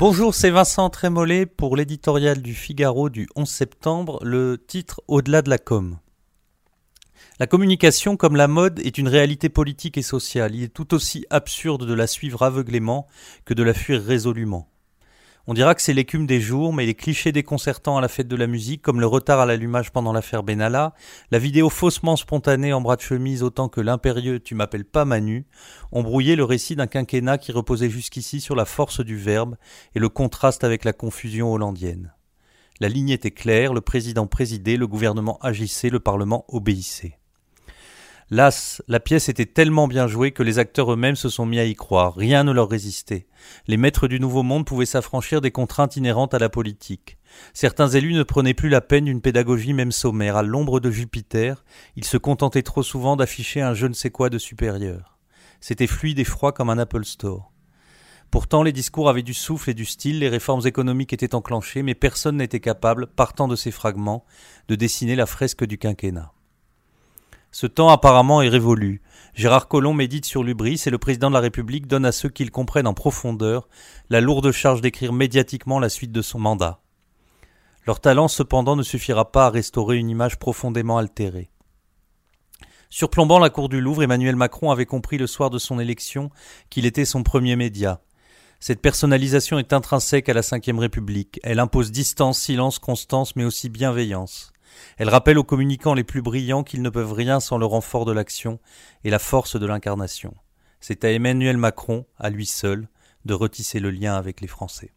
Bonjour, c'est Vincent Trémollet pour l'éditorial du Figaro du 11 septembre, le titre Au-delà de la com. La communication, comme la mode, est une réalité politique et sociale. Il est tout aussi absurde de la suivre aveuglément que de la fuir résolument. On dira que c'est l'écume des jours, mais les clichés déconcertants à la fête de la musique, comme le retard à l'allumage pendant l'affaire Benalla, la vidéo faussement spontanée en bras de chemise autant que l'impérieux Tu m'appelles pas Manu, ont brouillé le récit d'un quinquennat qui reposait jusqu'ici sur la force du verbe et le contraste avec la confusion hollandienne. La ligne était claire, le président présidait, le gouvernement agissait, le parlement obéissait. Las, la pièce était tellement bien jouée que les acteurs eux-mêmes se sont mis à y croire. Rien ne leur résistait. Les maîtres du Nouveau Monde pouvaient s'affranchir des contraintes inhérentes à la politique. Certains élus ne prenaient plus la peine d'une pédagogie même sommaire. À l'ombre de Jupiter, ils se contentaient trop souvent d'afficher un je ne sais quoi de supérieur. C'était fluide et froid comme un Apple Store. Pourtant, les discours avaient du souffle et du style, les réformes économiques étaient enclenchées, mais personne n'était capable, partant de ces fragments, de dessiner la fresque du quinquennat. Ce temps apparemment est révolu. Gérard Collomb médite sur l'ubris et le président de la République donne à ceux qui le comprennent en profondeur la lourde charge d'écrire médiatiquement la suite de son mandat. Leur talent cependant ne suffira pas à restaurer une image profondément altérée. Surplombant la cour du Louvre, Emmanuel Macron avait compris le soir de son élection qu'il était son premier média. Cette personnalisation est intrinsèque à la Ve République. Elle impose distance, silence, constance, mais aussi bienveillance. Elle rappelle aux communicants les plus brillants qu'ils ne peuvent rien sans le renfort de l'action et la force de l'incarnation. C'est à Emmanuel Macron, à lui seul, de retisser le lien avec les Français.